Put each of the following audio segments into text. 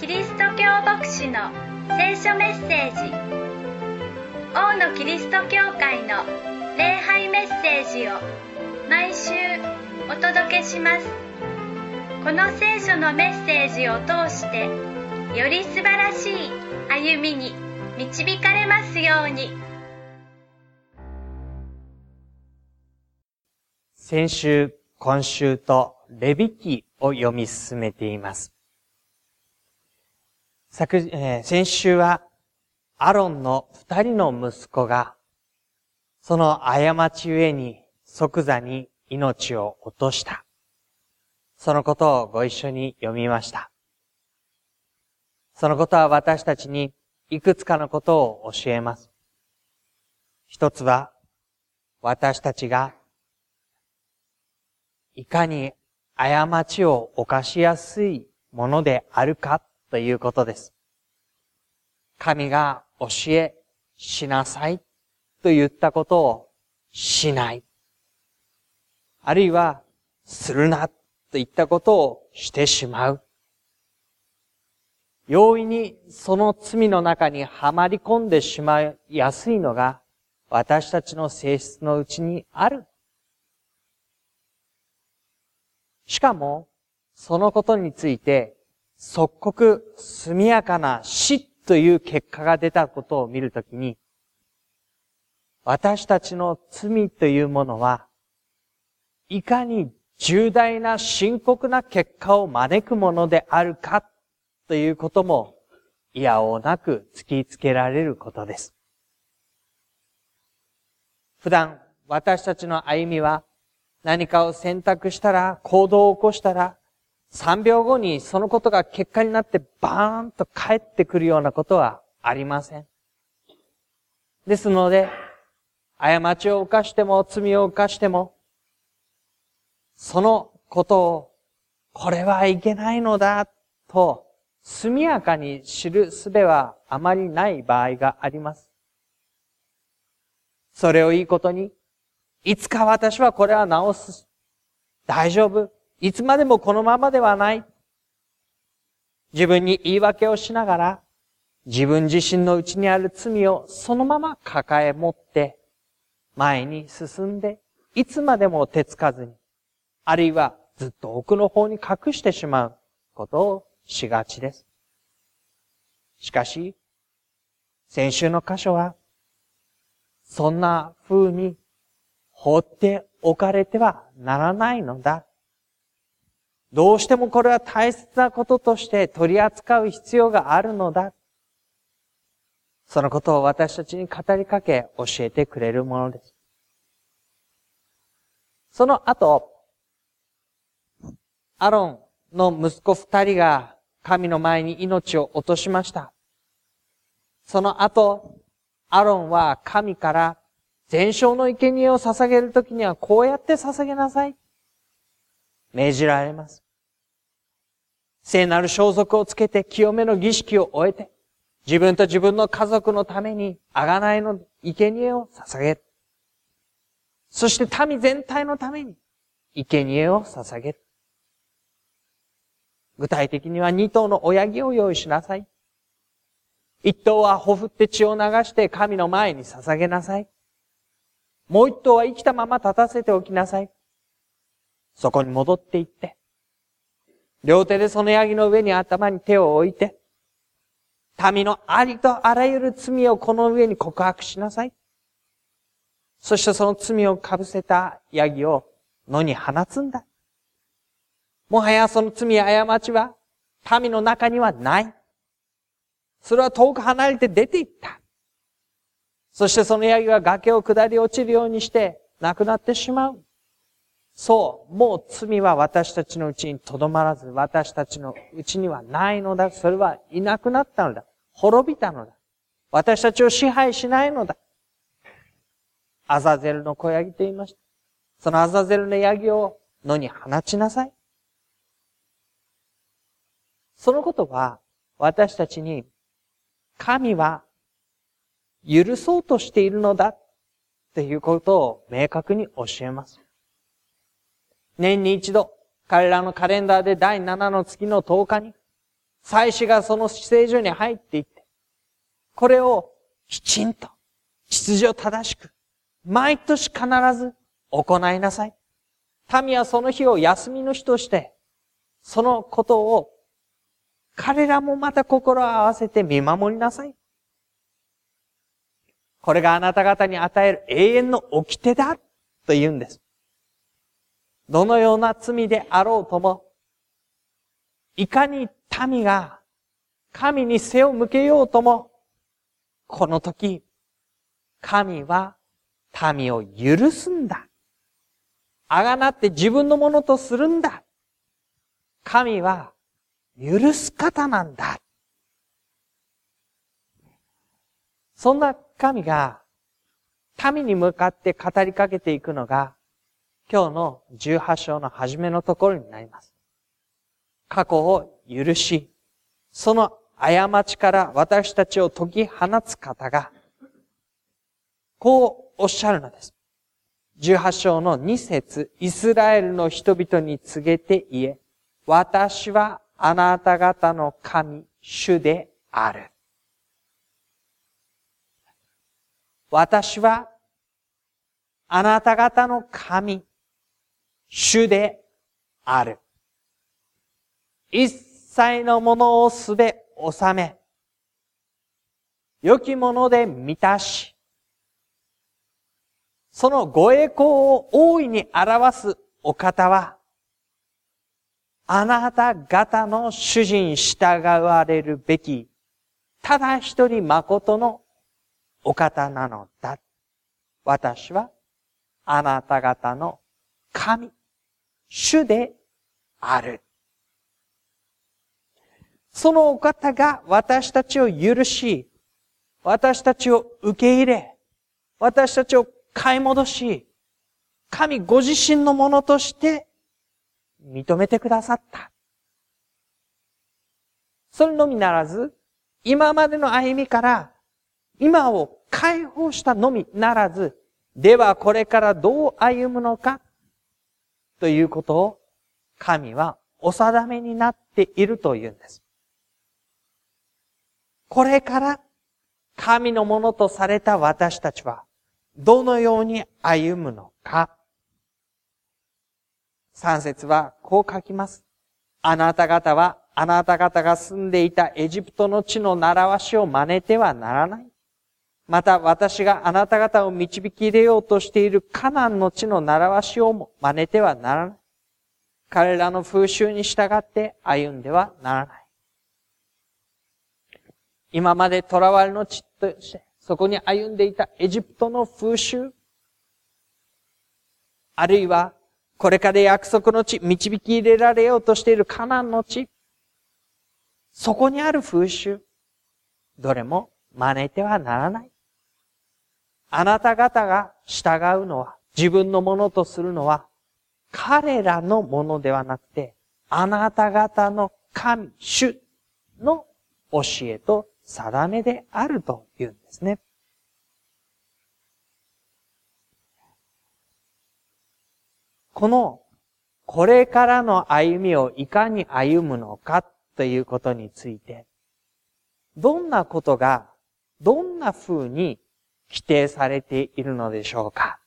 キリスト教牧師の聖書メッセージ。王のキリスト教会の礼拝メッセージを毎週お届けします。この聖書のメッセージを通してより素晴らしい歩みに導かれますように。先週、今週とレビ記を読み進めています。昨、えー先週は、アロンの二人の息子が、その過ちゆえに即座に命を落とした。そのことをご一緒に読みました。そのことは私たちにいくつかのことを教えます。一つは、私たちがいかに過ちを犯しやすいものであるかということです。神が教え、しなさいと言ったことをしない。あるいは、するなと言ったことをしてしまう。容易にその罪の中にはまり込んでしまいやすいのが私たちの性質のうちにあるしかも、そのことについて、即刻速やかな死という結果が出たことを見るときに、私たちの罪というものは、いかに重大な深刻な結果を招くものであるかということも、いやおなく突きつけられることです。普段、私たちの歩みは、何かを選択したら、行動を起こしたら、3秒後にそのことが結果になってバーンと返ってくるようなことはありません。ですので、過ちを犯しても罪を犯しても、そのことを、これはいけないのだ、と、速やかに知る術はあまりない場合があります。それをいいことに、いつか私はこれは直す。大丈夫。いつまでもこのままではない。自分に言い訳をしながら、自分自身の内にある罪をそのまま抱え持って、前に進んで、いつまでも手つかずに、あるいはずっと奥の方に隠してしまうことをしがちです。しかし、先週の箇所は、そんな風に放っておかれてはならないのだ。どうしてもこれは大切なこととして取り扱う必要があるのだ。そのことを私たちに語りかけ教えてくれるものです。その後、アロンの息子二人が神の前に命を落としました。その後、アロンは神から全焼の生贄を捧げるときにはこうやって捧げなさい。命じられます。聖なる装束をつけて清めの儀式を終えて、自分と自分の家族のために贖いの生贄を捧げる。そして民全体のために生贄を捧げる。具体的には二頭の親木を用意しなさい。一頭はほふって血を流して神の前に捧げなさい。もう一頭は生きたまま立たせておきなさい。そこに戻って行って、両手でそのヤギの上に頭に手を置いて、民のありとあらゆる罪をこの上に告白しなさい。そしてその罪をかぶせたヤギを野に放つんだ。もはやその罪や過ちは民の中にはない。それは遠く離れて出て行った。そしてそのヤギは崖を下り落ちるようにして亡くなってしまう。そう、もう罪は私たちのうちにとどまらず、私たちのうちにはないのだ。それはいなくなったのだ。滅びたのだ。私たちを支配しないのだ。アザゼルの子ヤギと言いました。そのアザゼルのヤギを野に放ちなさい。そのことは、私たちに、神は許そうとしているのだっていうことを明確に教えます。年に一度、彼らのカレンダーで第7の月の10日に、祭司がその死聖所に入っていって、これをきちんと、秩序正しく、毎年必ず行いなさい。民はその日を休みの日として、そのことを彼らもまた心を合わせて見守りなさい。これがあなた方に与える永遠の掟だと言うんです。どのような罪であろうとも、いかに民が神に背を向けようとも、この時、神は民を許すんだ。あがなって自分のものとするんだ。神は許す方なんだ。そんな神が民に向かって語りかけていくのが今日の18章の初めのところになります。過去を許し、その過ちから私たちを解き放つ方が、こうおっしゃるのです。18章の2節イスラエルの人々に告げて言え、私はあなた方の神、主である。私はあなた方の神、主である。一切のものをすべ収め、良きもので満たし、そのご栄光を大いに表すお方は、あなた方の主人従われるべき、ただ一人誠のお方なのだ。私はあなた方の神、主である。そのお方が私たちを許し、私たちを受け入れ、私たちを買い戻し、神ご自身のものとして認めてくださった。それのみならず、今までの歩みから今を解放したのみならず、ではこれからどう歩むのかということを神はお定めになっているというんです。これから神のものとされた私たちはどのように歩むのか。三節はこう書きます。あなた方はあなた方が住んでいたエジプトの地の習わしを真似てはならない。また私があなた方を導き入れようとしているカナンの地の習わしをも真似てはならない。彼らの風習に従って歩んではならない。今まで囚われの地として、そこに歩んでいたエジプトの風習、あるいは、これから約束の地、導き入れられようとしているカナンの地、そこにある風習、どれも真似てはならない。あなた方が従うのは、自分のものとするのは、彼らのものではなくて、あなた方の神、主の教えと定めであるというんですね。この、これからの歩みをいかに歩むのかということについて、どんなことが、どんな風に規定されているのでしょうか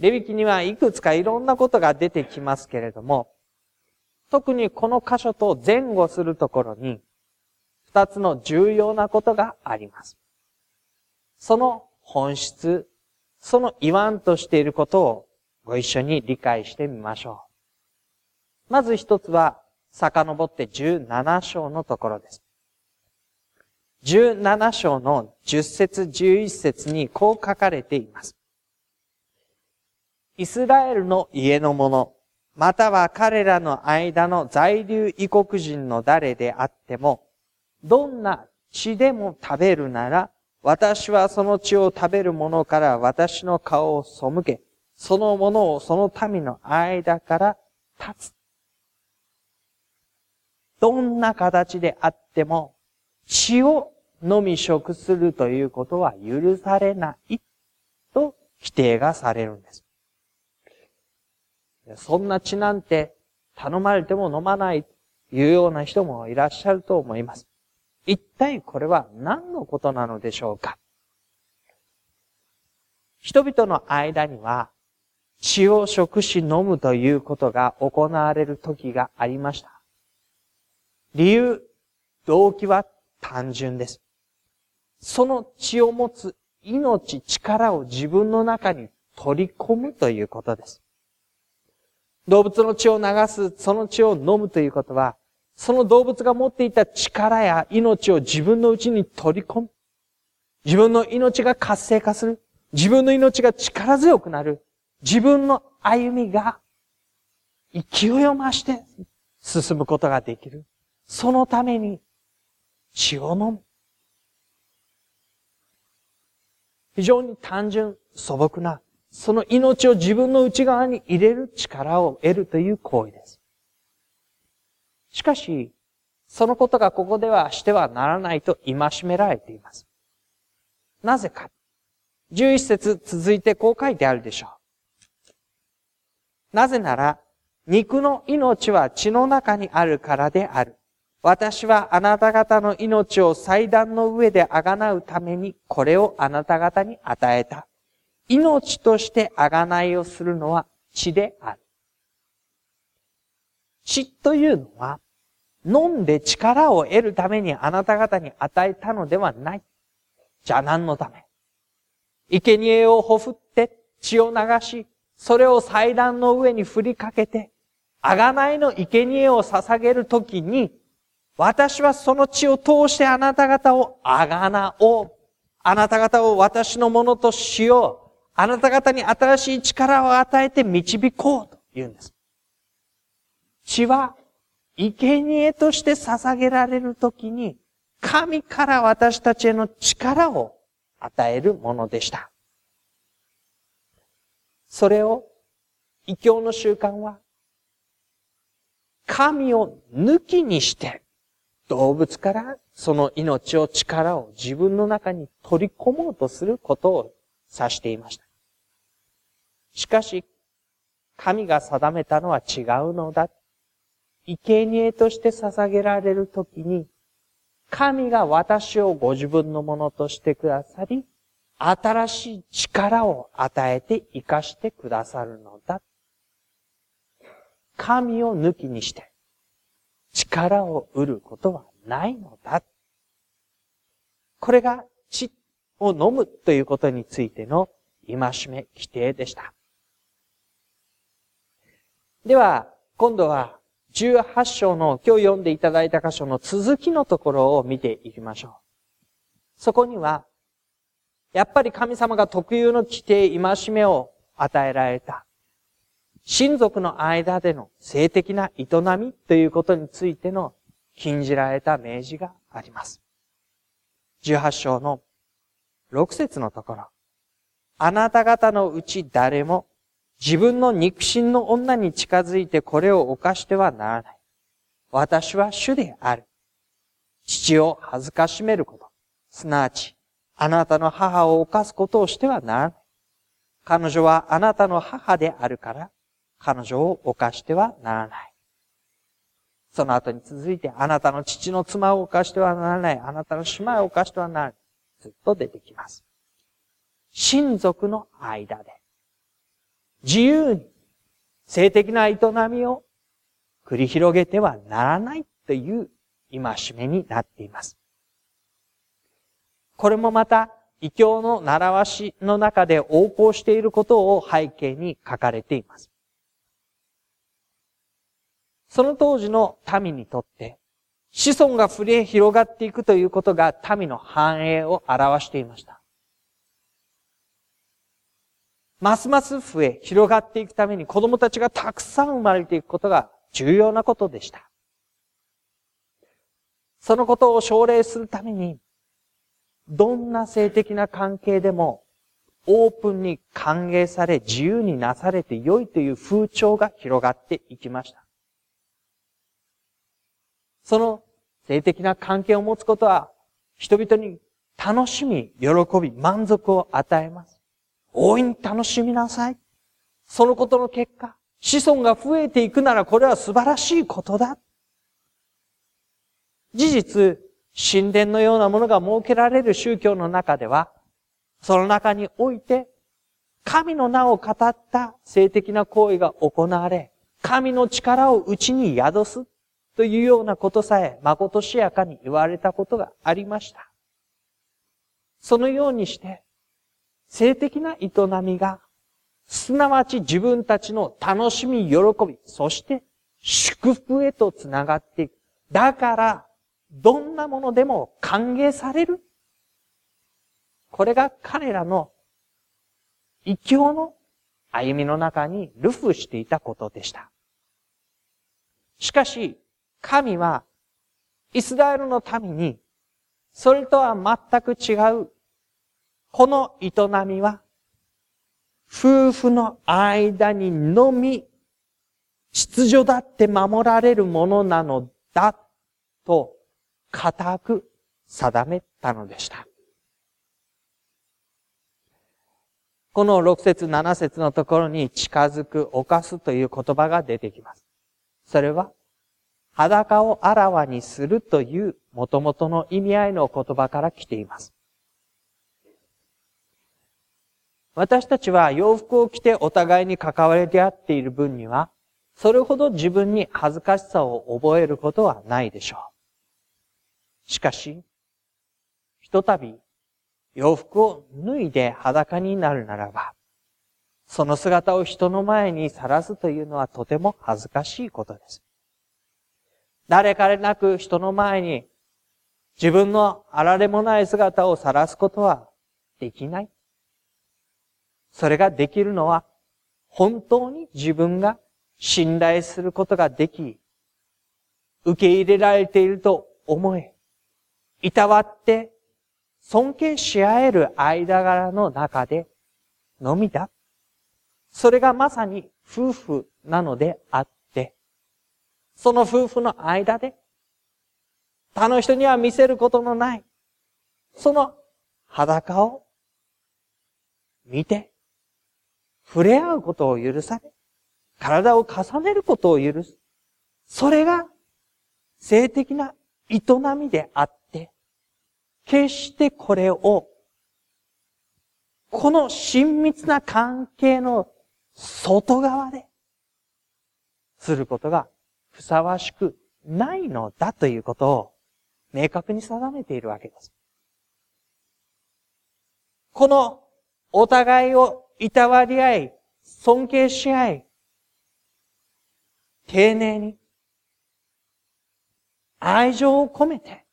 レビキにはいくつかいろんなことが出てきますけれども、特にこの箇所と前後するところに、二つの重要なことがあります。その本質、その言わんとしていることをご一緒に理解してみましょう。まず一つは、遡って17章のところです。17章の10節11節にこう書かれています。イスラエルの家の者、または彼らの間の在留異国人の誰であっても、どんな血でも食べるなら、私はその血を食べる者から私の顔を背け、その者をその民の間から立つ。どんな形であっても、血を飲み食するということは許されない。規定がされるんです。そんな血なんて頼まれても飲まないというような人もいらっしゃると思います。一体これは何のことなのでしょうか？人々の間には血を食し飲むということが行われる時がありました。理由、動機は単純です。その血を持つ命、力を自分の中に取り込むということです。動物の血を流す、その血を飲むということは、その動物が持っていた力や命を自分のうちに取り込む。自分の命が活性化する。自分の命が力強くなる。自分の歩みが勢いを増して進むことができる。そのために血を飲む。非常に単純、素朴な、その命を自分の内側に入れる力を得るという行為です。しかし、そのことがここではしてはならないと戒められています。なぜか。11節続いてこう書いてあるでしょう。なぜなら、肉の命は血の中にあるからである。私はあなた方の命を祭壇の上であがなうためにこれをあなた方に与えた。命としてあがないをするのは血である。血というのは、飲んで力を得るためにあなた方に与えたのではない。じゃあ何のため生贄をほふって血を流し、それを祭壇の上に振りかけて、あがないの生贄を捧げるときに、私はその血を通してあなた方をあがなおう。あなた方を私のものとしよう。あなた方に新しい力を与えて導こうと言うんです。血は、生贄として捧げられるときに、神から私たちへの力を与えるものでした。それを、異教の習慣は、神を抜きにして、動物からその命を力を自分の中に取り込もうとすることを指していました。しかし、神が定めたのは違うのだ。生贄として捧げられるときに、神が私をご自分のものとしてくださり、新しい力を与えて生かしてくださるのだ。神を抜きにして、力を得ることはないのだ。これが血を飲むということについての戒め、規定でした。では、今度は18章の今日読んでいただいた箇所の続きのところを見ていきましょう。そこには、やっぱり神様が特有の規定、戒めを与えられた。親族の間での性的な営みということについての禁じられた明示があります。18章の6節のところ。あなた方のうち誰も自分の肉親の女に近づいてこれを犯してはならない。私は主である。父を恥ずかしめること。すなわち、あなたの母を犯すことをしてはならない。彼女はあなたの母であるから、彼女を犯してはならない。その後に続いて、あなたの父の妻を犯してはならない。あなたの姉妹を犯してはならない。ずっと出てきます。親族の間で、自由に性的な営みを繰り広げてはならないという戒めになっています。これもまた、異教の習わしの中で横行していることを背景に書かれています。その当時の民にとって、子孫が増え広がっていくということが民の繁栄を表していました。ますます増え、広がっていくために子供たちがたくさん生まれていくことが重要なことでした。そのことを奨励するために、どんな性的な関係でもオープンに歓迎され自由になされて良いという風潮が広がっていきました。その性的な関係を持つことは、人々に楽しみ、喜び、満足を与えます。大いに楽しみなさい。そのことの結果、子孫が増えていくならこれは素晴らしいことだ。事実、神殿のようなものが設けられる宗教の中では、その中において、神の名を語った性的な行為が行われ、神の力を内に宿すというようなことさえ、まことしやかに言われたことがありました。そのようにして、性的な営みが、すなわち自分たちの楽しみ、喜び、そして祝福へとつながっていく。だから、どんなものでも歓迎される。これが彼らの異教の歩みの中にルフしていたことでした。しかし、神はイスラエルの民にそれとは全く違うこの営みは夫婦の間にのみ秩序だって守られるものなのだと固く定めたのでした。この6節7節のところに近づく、犯すという言葉が出てきます。それは、裸をあらわにするという元々の意味合いの言葉から来ています。私たちは洋服を着てお互いに関わり合っている分には、それほど自分に恥ずかしさを覚えることはないでしょう。しかし、ひとたび洋服を脱いで裸になるならば、その姿を人の前にさらすというのはとても恥ずかしいことです。誰彼なく人の前に自分のあられもない姿をさらすことはできない。それができるのは本当に自分が信頼することができ、受け入れられていると思え、いたわって尊敬し合える間柄の中でのみだ。それがまさに夫婦なのであって、その夫婦の間で、他の人には見せることのない、その裸を見て、触れ合うことを許され、体を重ねることを許す。それが性的な営みであって決してこれを、この親密な関係の外側で、することがふさわしくないのだということを明確に定めているわけです。このお互いをいたわり合い、尊敬し合い、丁寧に、愛情を込めて、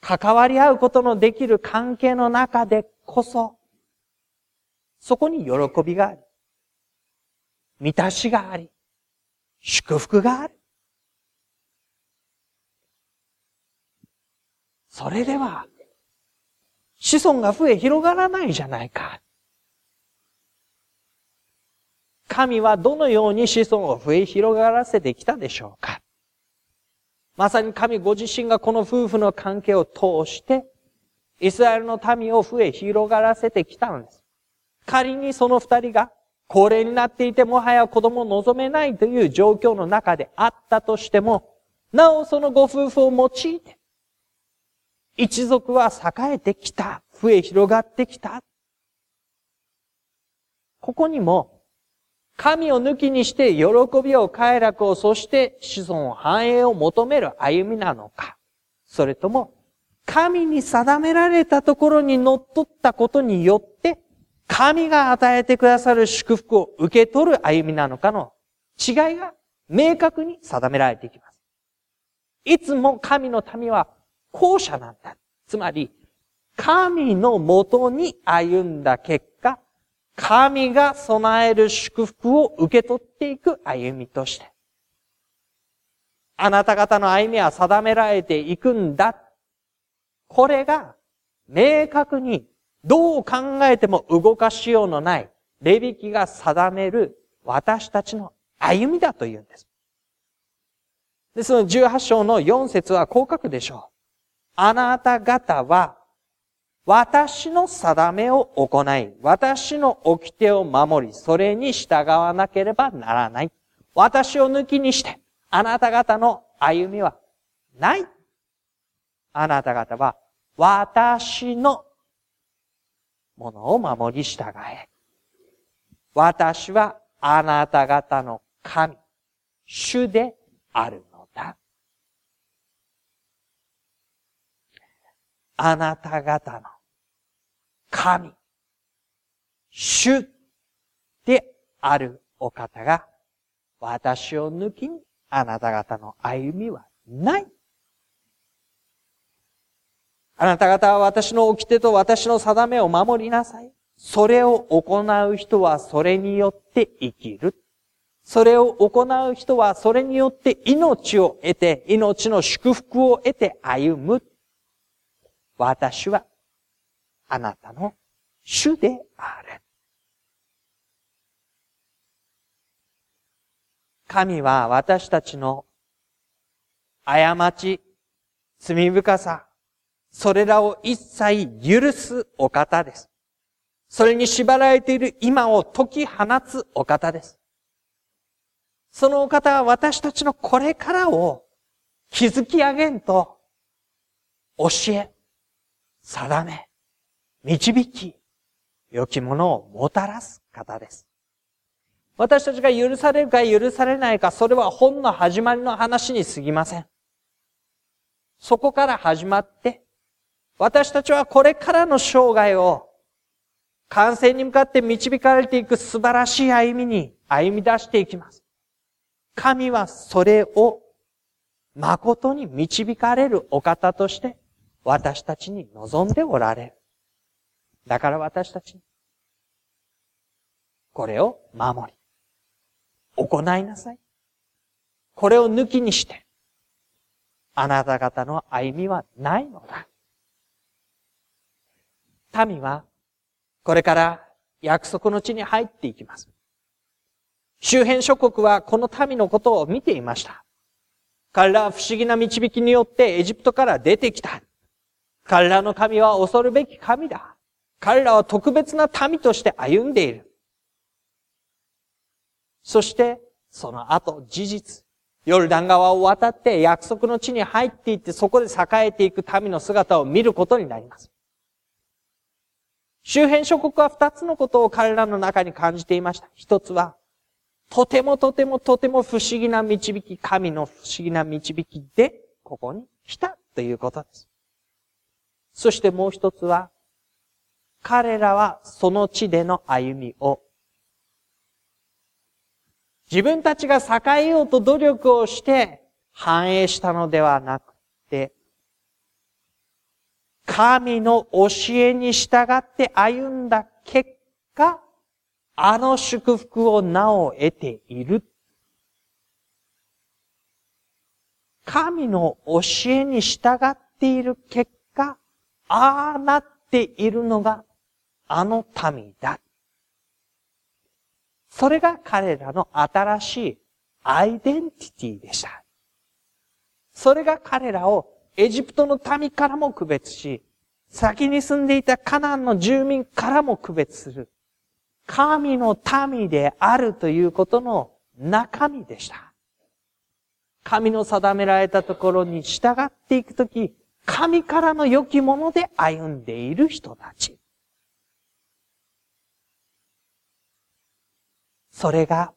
関わり合うことのできる関係の中でこそ、そこに喜びがあり、満たしがあり、祝福がある。それでは、子孫が増え広がらないじゃないか。神はどのように子孫を増え広がらせてきたでしょうかまさに神ご自身がこの夫婦の関係を通して、イスラエルの民を増え広がらせてきたのです。仮にその二人が高齢になっていてもはや子供を望めないという状況の中であったとしても、なおそのご夫婦を用いて、一族は栄えてきた。増え広がってきた。ここにも神を抜きにして喜びを快楽を、そして子孫繁栄を求める歩みなのか。それとも、神に定められたところに乗っ取ったことによって、神が与えてくださる祝福を受け取る歩みなのかの違いが明確に定められていきます。いつも神の民は後者なんだ。つまり、神のもとに歩んだ結果神が備える祝福を受け取っていく歩みとして。あなた方の歩みは定められていくんだ。これが明確にどう考えても動かしようのないレビキが定める私たちの歩みだというんです。で、その18章の4節はこう書くでしょう。あなた方は私の定めを行い、私の掟を守り、それに従わなければならない。私を抜きにして、あなた方の歩みはない。あなた方は、私のものを守り従え。私はあなた方の神、主であるのだ。あなた方の神、主であるお方が、私を抜きにあなた方の歩みはない。あなた方は私の掟と私の定めを守りなさい。それを行う人はそれによって生きる。それを行う人はそれによって命を得て、命の祝福を得て歩む。私はあなたの主である。神は私たちの過ち、罪深さ、それらを一切許すお方です。それに縛られている今を解き放つお方です。そのお方は私たちのこれからを築き上げんと教え、定め、導き、良きものをもたらす方です。私たちが許されるか許されないか、それは本の始まりの話に過ぎません。そこから始まって、私たちはこれからの生涯を完成に向かって導かれていく素晴らしい歩みに歩み出していきます。神はそれを誠に導かれるお方として私たちに望んでおられる。だから私たち、これを守り、行いなさい。これを抜きにして、あなた方の歩みはないのだ。民は、これから約束の地に入っていきます。周辺諸国はこの民のことを見ていました。彼らは不思議な導きによってエジプトから出てきた。彼らの神は恐るべき神だ。彼らは特別な民として歩んでいる。そして、その後、事実、ヨルダン川を渡って約束の地に入っていってそこで栄えていく民の姿を見ることになります。周辺諸国は二つのことを彼らの中に感じていました。一つは、とてもとてもとても不思議な導き、神の不思議な導きで、ここに来たということです。そしてもう一つは、彼らはその地での歩みを自分たちが栄えようと努力をして反映したのではなく、神の教えに従って歩んだ結果、あの祝福をなお得ている。神の教えに従っている結果、ああなっているのがあの民だ。それが彼らの新しいアイデンティティでした。それが彼らをエジプトの民からも区別し、先に住んでいたカナンの住民からも区別する。神の民であるということの中身でした。神の定められたところに従っていくとき、神からの良きもので歩んでいる人たち。それが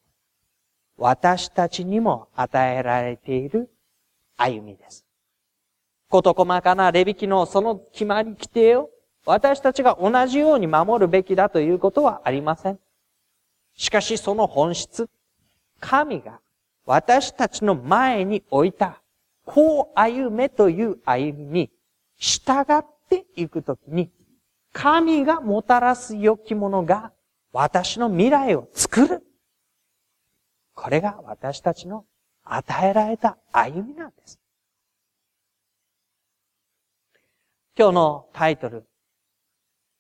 私たちにも与えられている歩みです。こと細かなレビキのその決まり規定を私たちが同じように守るべきだということはありません。しかしその本質、神が私たちの前に置いた、こう歩めという歩みに従っていくときに、神がもたらす良きものが私の未来を作る。これが私たちの与えられた歩みなんです。今日のタイトル、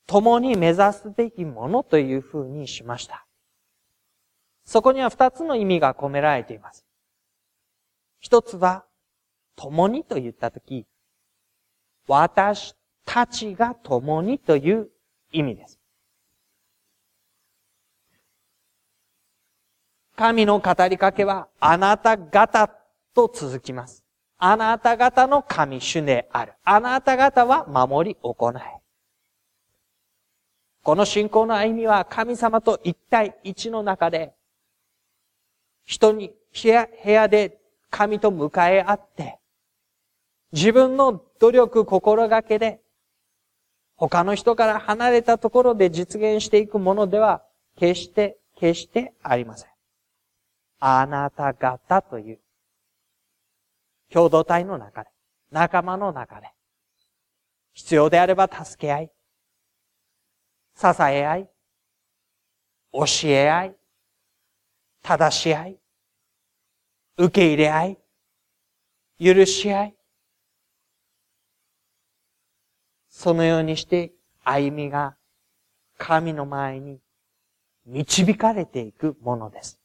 共に目指すべきものという風にしました。そこには二つの意味が込められています。一つは、共にと言ったとき、私たちが共にという意味です。神の語りかけは、あなた方と続きます。あなた方の神主である。あなた方は守り行い。この信仰の歩みは神様と一対一の中で、人に部屋部屋で神と向かい合って、自分の努力心がけで、他の人から離れたところで実現していくものでは、決して、決してありません。あなた方という、共同体の中で、仲間の中で、必要であれば助け合い、支え合い、教え合い、正し合い、受け入れ合い、許し合い、そのようにして歩みが神の前に導かれていくものです。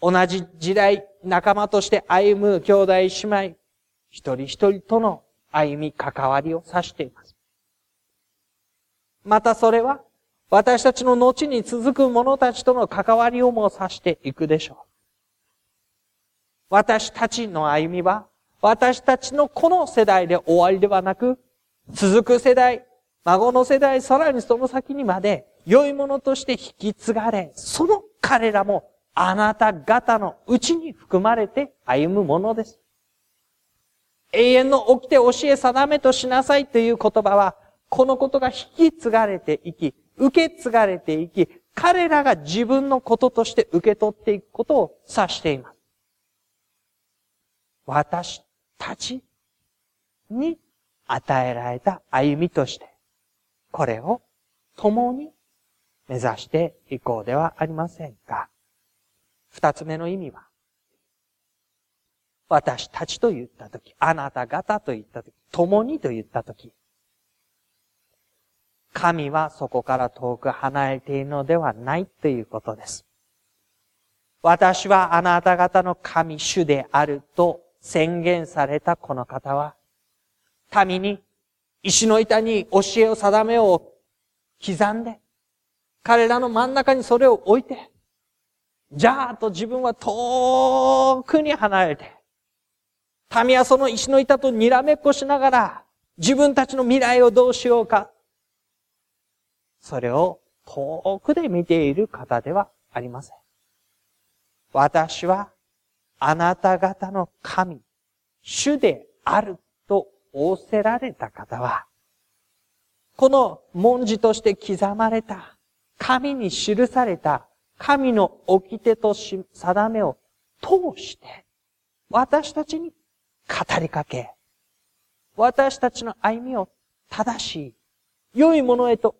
同じ時代、仲間として歩む兄弟姉妹、一人一人との歩み、関わりを指しています。またそれは、私たちの後に続く者たちとの関わりをも指していくでしょう。私たちの歩みは、私たちのこの世代で終わりではなく、続く世代、孫の世代、さらにその先にまで、良いものとして引き継がれ、その彼らもあなた方のうちに含まれて歩むものです。永遠の起きて教え定めとしなさいという言葉は、このことが引き継がれていき、受け継がれていき、彼らが自分のこととして受け取っていくことを指しています。私たちに与えられた歩みとして、これを共に目指していこうではありませんか。二つ目の意味は、私たちと言ったとき、あなた方と言ったとき、共にと言ったとき、神はそこから遠く離れているのではないということです。私はあなた方の神主であると宣言されたこの方は、民に石の板に教えを定めを刻んで、彼らの真ん中にそれを置いて、じゃあと自分は遠くに離れて、民はその石の板とにらめっこしながら、自分たちの未来をどうしようか。それを遠くで見ている方ではありません。私はあなた方の神、主であると仰せられた方は、この文字として刻まれた、神に記された神の掟とし定めを通して、私たちに語りかけ、私たちの歩みを正しい、良いものへと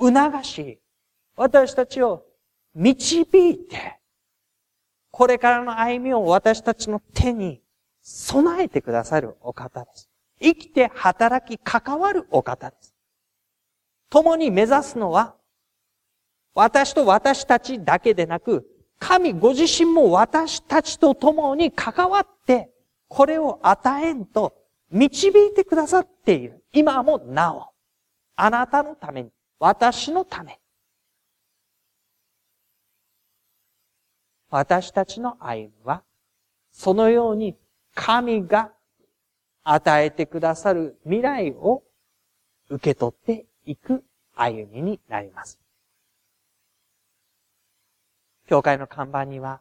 促し、私たちを導いて、これからの歩みを私たちの手に備えてくださるお方です。生きて働き関わるお方です。共に目指すのは私と私たちだけでなく、神ご自身も私たちと共に関わって、これを与えんと導いてくださっている。今もなお、あなたのために、私のために。私たちの歩みは、そのように神が与えてくださる未来を受け取っていく歩みになります。教会の看板には、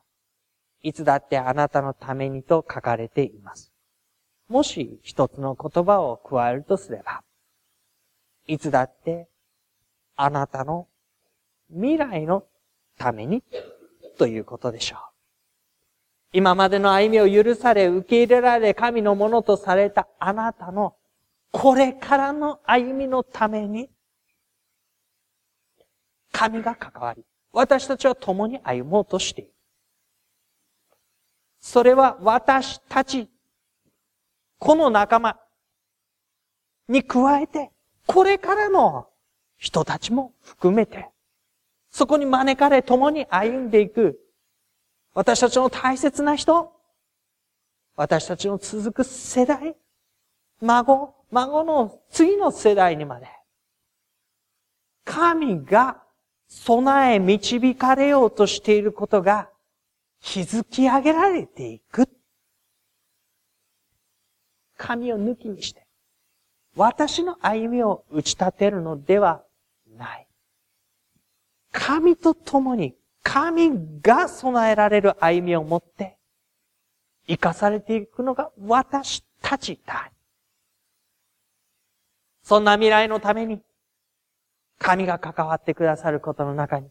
いつだってあなたのためにと書かれています。もし一つの言葉を加えるとすれば、いつだってあなたの未来のためにということでしょう。今までの歩みを許され、受け入れられ、神のものとされたあなたのこれからの歩みのために、神が関わり、私たちは共に歩もうとしている。それは私たち、この仲間に加えて、これからの人たちも含めて、そこに招かれ共に歩んでいく、私たちの大切な人、私たちの続く世代、孫、孫の次の世代にまで、神が備え導かれようとしていることが築き上げられていく。神を抜きにして、私の歩みを打ち立てるのではない。神と共に、神が備えられる歩みを持って、生かされていくのが私たちだ。そんな未来のために、神が関わってくださることの中に、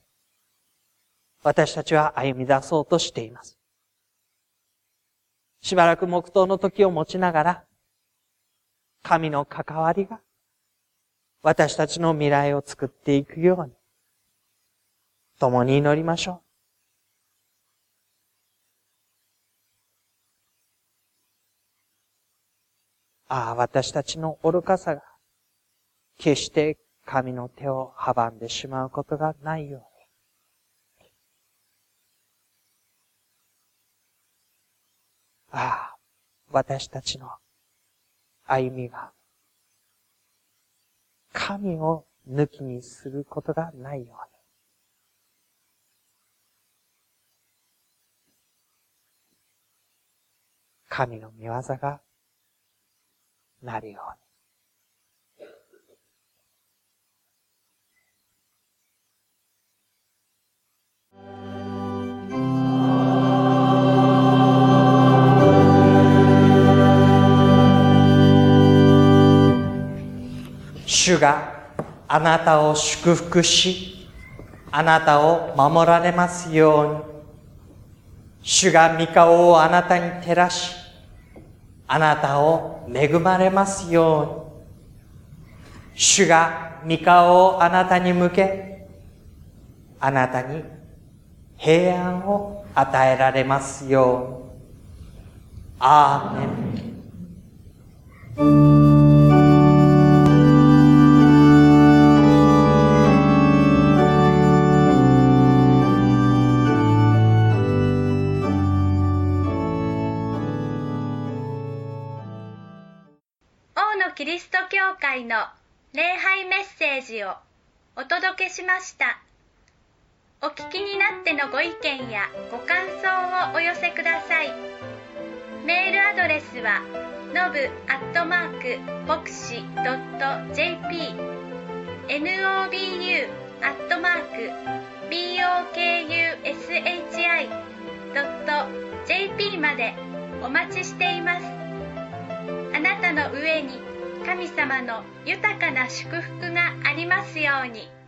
私たちは歩み出そうとしています。しばらく黙祷の時を持ちながら、神の関わりが、私たちの未来を作っていくように、共に祈りましょう。ああ、私たちの愚かさが、決して神の手を阻んでしまうことがないように。ああ、私たちの歩みが、神を抜きにすることがないように。神の見業がなるように。主があなたを祝福し、あなたを守られますように。主が御顔をあなたに照らし、あなたを恵まれますように。主が御顔をあなたに向け、あなたに平安を与えられますように。アーメン。キリスト教会の礼拝メッセージをお届けしました。お聞きになってのご意見やご感想をお寄せください。メールアドレスはのぶアットマークボクシドット JP nobu アットマーク bokushi ドット JP までお待ちしています。あなたの上に神様の豊かな祝福がありますように。